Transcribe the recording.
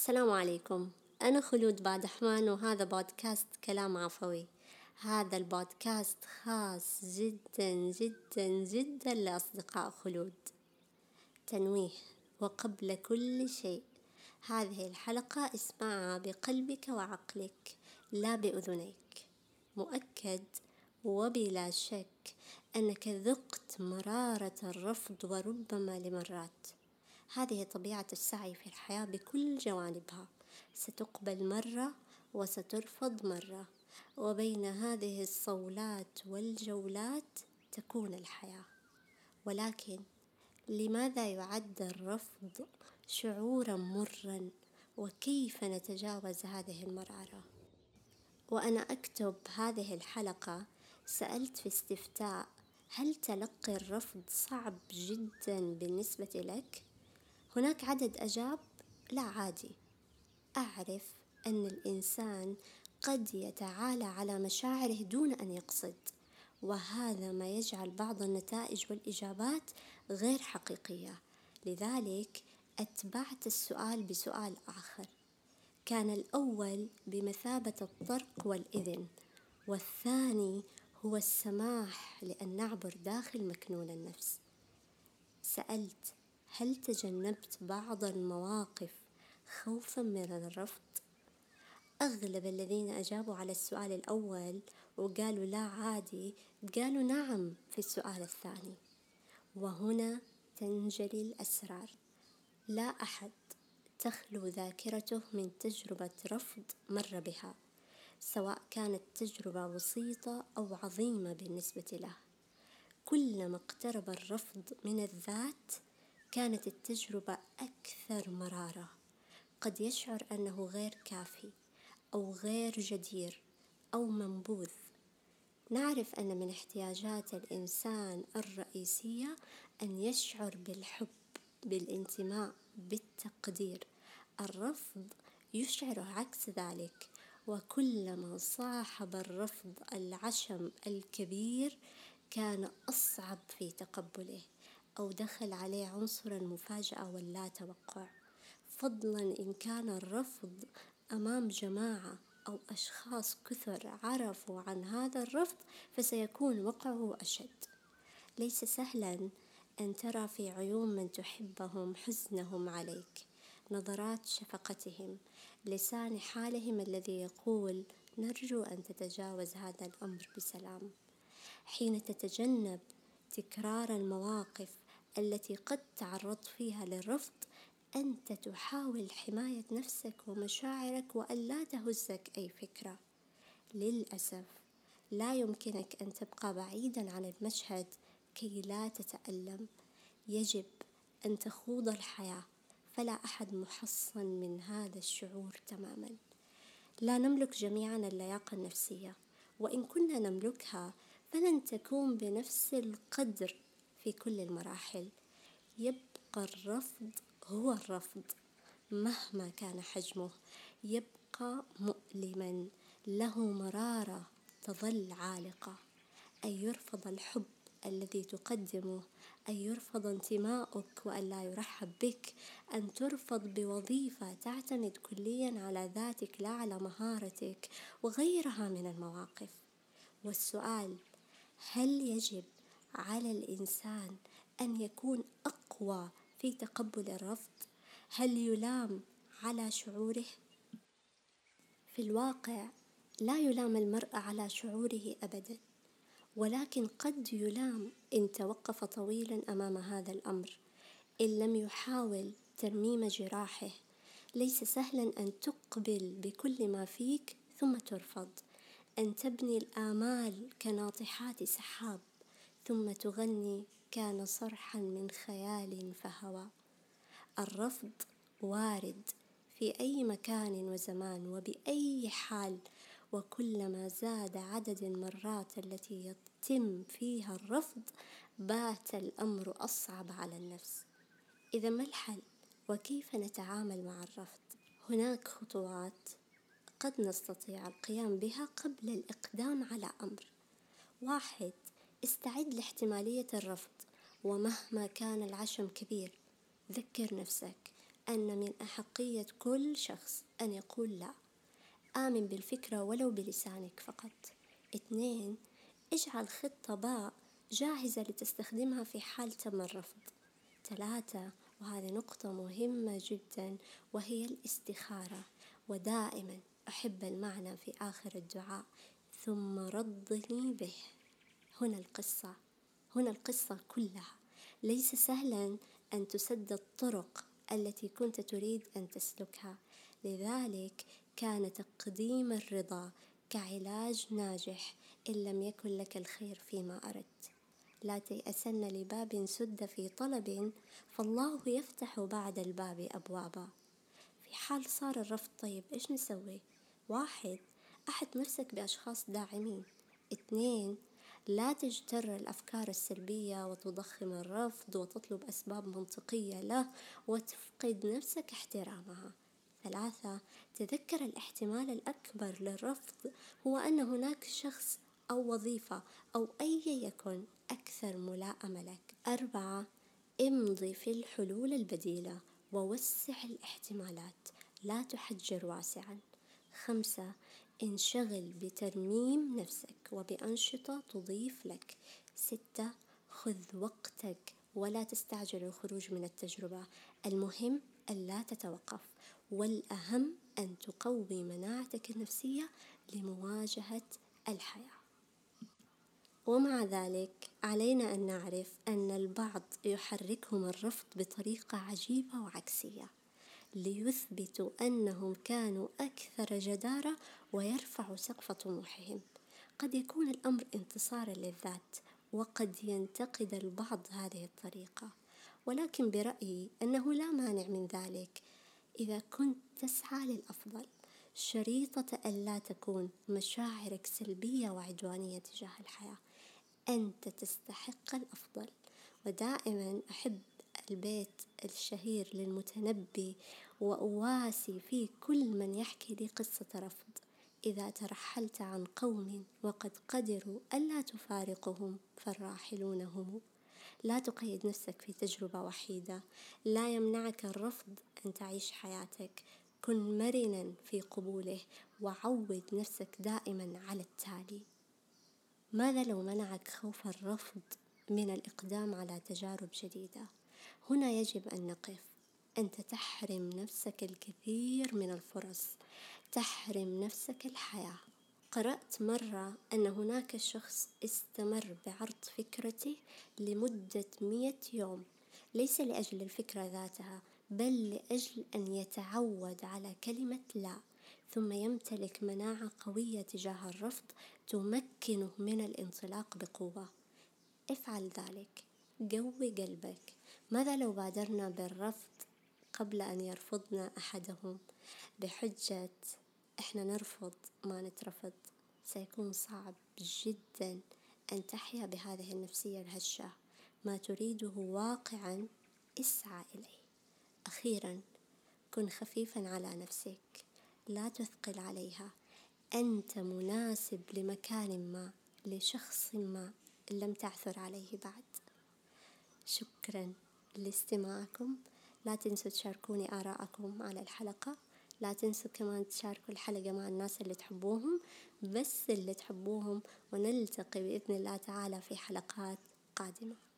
السلام عليكم. أنا خلود بادحمان وهذا بودكاست كلام عفوي. هذا البودكاست خاص جدا جدا جدا لأصدقاء خلود. تنويه وقبل كل شيء. هذه الحلقة اسمعها بقلبك وعقلك لا بأذنيك. مؤكد وبلا شك أنك ذقت مرارة الرفض وربما لمرات. هذه طبيعة السعي في الحياة بكل جوانبها. ستقبل مرة وسترفض مرة وبين هذه الصولات والجولات تكون الحياة. ولكن لماذا يعد الرفض شعورا مرا؟ وكيف نتجاوز هذه المرارة وأنا أكتب هذه الحلقة سألت في استفتاء هل تلقي الرفض صعب جدا بالنسبة لك؟ هناك عدد أجاب؟ لا عادي. أعرف أن الإنسان قد يتعالى على مشاعره دون أن يقصد وهذا ما يجعل بعض النتائج والإجابات غير حقيقية. لذلك أتبعت السؤال بسؤال آخر. كان الأول بمثابة الطرق والإذن والثاني هو السماح لأن نعبر داخل مكنون النفس. سألت هل تجنبت بعض المواقف خوفا من الرفض؟ أغلب الذين أجابوا على السؤال الأول وقالوا لا عادي قالوا نعم في السؤال الثاني. وهنا تنجلي الأسرار. لا أحد تخلو ذاكرته من تجربة رفض مر بها سواء كانت تجربة بسيطة أو عظيمة بالنسبة له. كلما اقترب الرفض من الذات كانت التجربة أكثر مرارة. قد يشعر أنه غير كافي أو غير جدير أو منبوذ. نعرف أن من احتياجات الإنسان الرئيسية أن يشعر بالحب بالانتماء بالتقدير. الرفض يشعر عكس ذلك وكلما صاحب الرفض العشم الكبير كان أصعب في تقبله. أو دخل عليه عنصر المفاجأة واللا توقع فضلا إن كان الرفض أمام جماعة أو أشخاص كثر عرفوا عن هذا الرفض فسيكون وقعه أشد. ليس سهلا أن ترى في عيون من تحبهم حزنهم عليك. نظرات شفقتهم لسان حالهم الذي يقول نرجو أن تتجاوز هذا الأمر بسلام. حين تتجنب تكرار المواقف التي قد تعرضت فيها للرفض أنت تحاول حماية نفسك ومشاعرك وألا تهزك أي فكرة. للأسف لا يمكنك أن تبقى بعيدا عن المشهد كي لا تتألم. يجب أن تخوض الحياة فلا أحد محصن من هذا الشعور تماما. لا نملك جميعا اللياقة النفسية وإن كنا نملكها فلن تكون بنفس القدر في كل المراحل. يبقى الرفض هو الرفض مهما كان حجمه. يبقى مؤلما له مرارة تظل عالقة. أن يرفض الحب الذي تقدمه أن يرفض انتماؤك وأن لا يرحب بك. أن ترفض بوظيفة تعتمد كليا على ذاتك لا على مهارتك وغيرها من المواقف. والسؤال هل يجب على الإنسان أن يكون أقوى في تقبل الرفض؟ هل يلام على شعوره؟ في الواقع لا يلام المرء على شعوره ابدا ولكن قد يلام إن توقف طويلا أمام هذا الأمر إن لم يحاول ترميم جراحه. ليس سهلا أن تقبل بكل ما فيك ثم ترفض. أن تبني الآمال كناطحات سحاب. ثم تغني كان صرحا من خيال فهوى. الرفض وارد في أي مكان وزمان وبأي حال وكلما زاد عدد المرات التي يتم فيها الرفض بات الأمر أصعب على النفس. إذا ما الحل؟ وكيف نتعامل مع الرفض؟ هناك خطوات قد نستطيع القيام بها قبل الإقدام على أمر. واحد استعد لاحتمالية الرفض ومهما كان العشم كبير ذكر نفسك أن من أحقية كل شخص أن يقول لا. آمن بالفكرة ولو بلسانك فقط. اثنين اجعل خطة باء جاهزة لتستخدمها في حال تم الرفض. ثلاثة وهذه نقطة مهمة جدا وهي الاستخارة. ودائما أحب المعنى في آخر الدعاء ثم رضني به. هنا القصة هنا القصة كلها. ليس سهلا أن تسد الطرق التي كنت تريد أن تسلكها. لذلك كان تقديم الرضا كعلاج ناجح إن لم يكن لك الخير فيما أردت. لا تيأسن لباب سد في طلب فالله يفتح بعد الباب أبوابا. في حال صار الرفض طيب إيش نسوي؟ واحد أحد نفسك بأشخاص داعمين. اثنين لا تجتر الأفكار السلبية وتضخم الرفض وتطلب أسباب منطقية له وتفقد نفسك احترامها. ثلاثة تذكر الاحتمال الأكبر للرفض هو أن هناك شخص أو وظيفة أو أي يكن أكثر ملائمة لك أربعة امضي في الحلول البديلة ووسع الاحتمالات لا تحجر واسعا. خمسة انشغل بترميم نفسك وبأنشطة تضيف لك. ستة خذ وقتك ولا تستعجل الخروج من التجربة. المهم ألا تتوقف والأهم أن تقوي مناعتك النفسية لمواجهة الحياة. ومع ذلك علينا أن نعرف أن البعض يحركهم الرفض بطريقة عجيبة وعكسية. ليثبتوا أنهم كانوا أكثر جدارة ويرفعوا سقف طموحهم. قد يكون الأمر انتصارا للذات وقد ينتقد البعض هذه الطريقة. ولكن برأيي أنه لا مانع من ذلك. إذا كنت تسعى للأفضل شريطة ألا تكون مشاعرك سلبية وعدوانية تجاه الحياة. أنت تستحق الأفضل. ودائما أحب البيت الشهير للمتنبي وأواسي فيه كل من يحكي لي قصة رفض. إذا ترحلت عن قوم وقد قدروا ألا تفارقهم فالراحلون هم لا تقيد نفسك في تجربة وحيدة. لا يمنعك الرفض أن تعيش حياتك. كن مرنا في قبوله وعود نفسك دائما على التالي. ماذا لو منعك خوف الرفض من الإقدام على تجارب جديدة؟ هنا يجب أن نقف. أنت تحرم نفسك الكثير من الفرص. تحرم نفسك الحياة. قرأت مرة أن هناك شخص استمر بعرض فكرته لمدة مئة يوم. ليس لأجل الفكرة ذاتها بل لأجل أن يتعود على كلمة لا. ثم يمتلك مناعة قوية تجاه الرفض تمكنه من الانطلاق بقوة. افعل ذلك. قوي قلبك. ماذا لو بادرنا بالرفض قبل أن يرفضنا أحدهم؟ بحجة إحنا نرفض ما نترفض. سيكون صعب جدا أن تحيا بهذه النفسية الهشة. ما تريده واقعا اسعى إليه. أخيرا كن خفيفا على نفسك. لا تثقل عليها. أنت مناسب لمكان ما لشخص ما لم تعثر عليه بعد. شكرا. لاستماعكم لا تنسوا تشاركوني آراءكم على الحلقة. لا تنسوا كمان تشاركوا الحلقة مع الناس اللي تحبوهم. بس اللي تحبوهم ونلتقي بإذن الله تعالى في حلقات قادمة.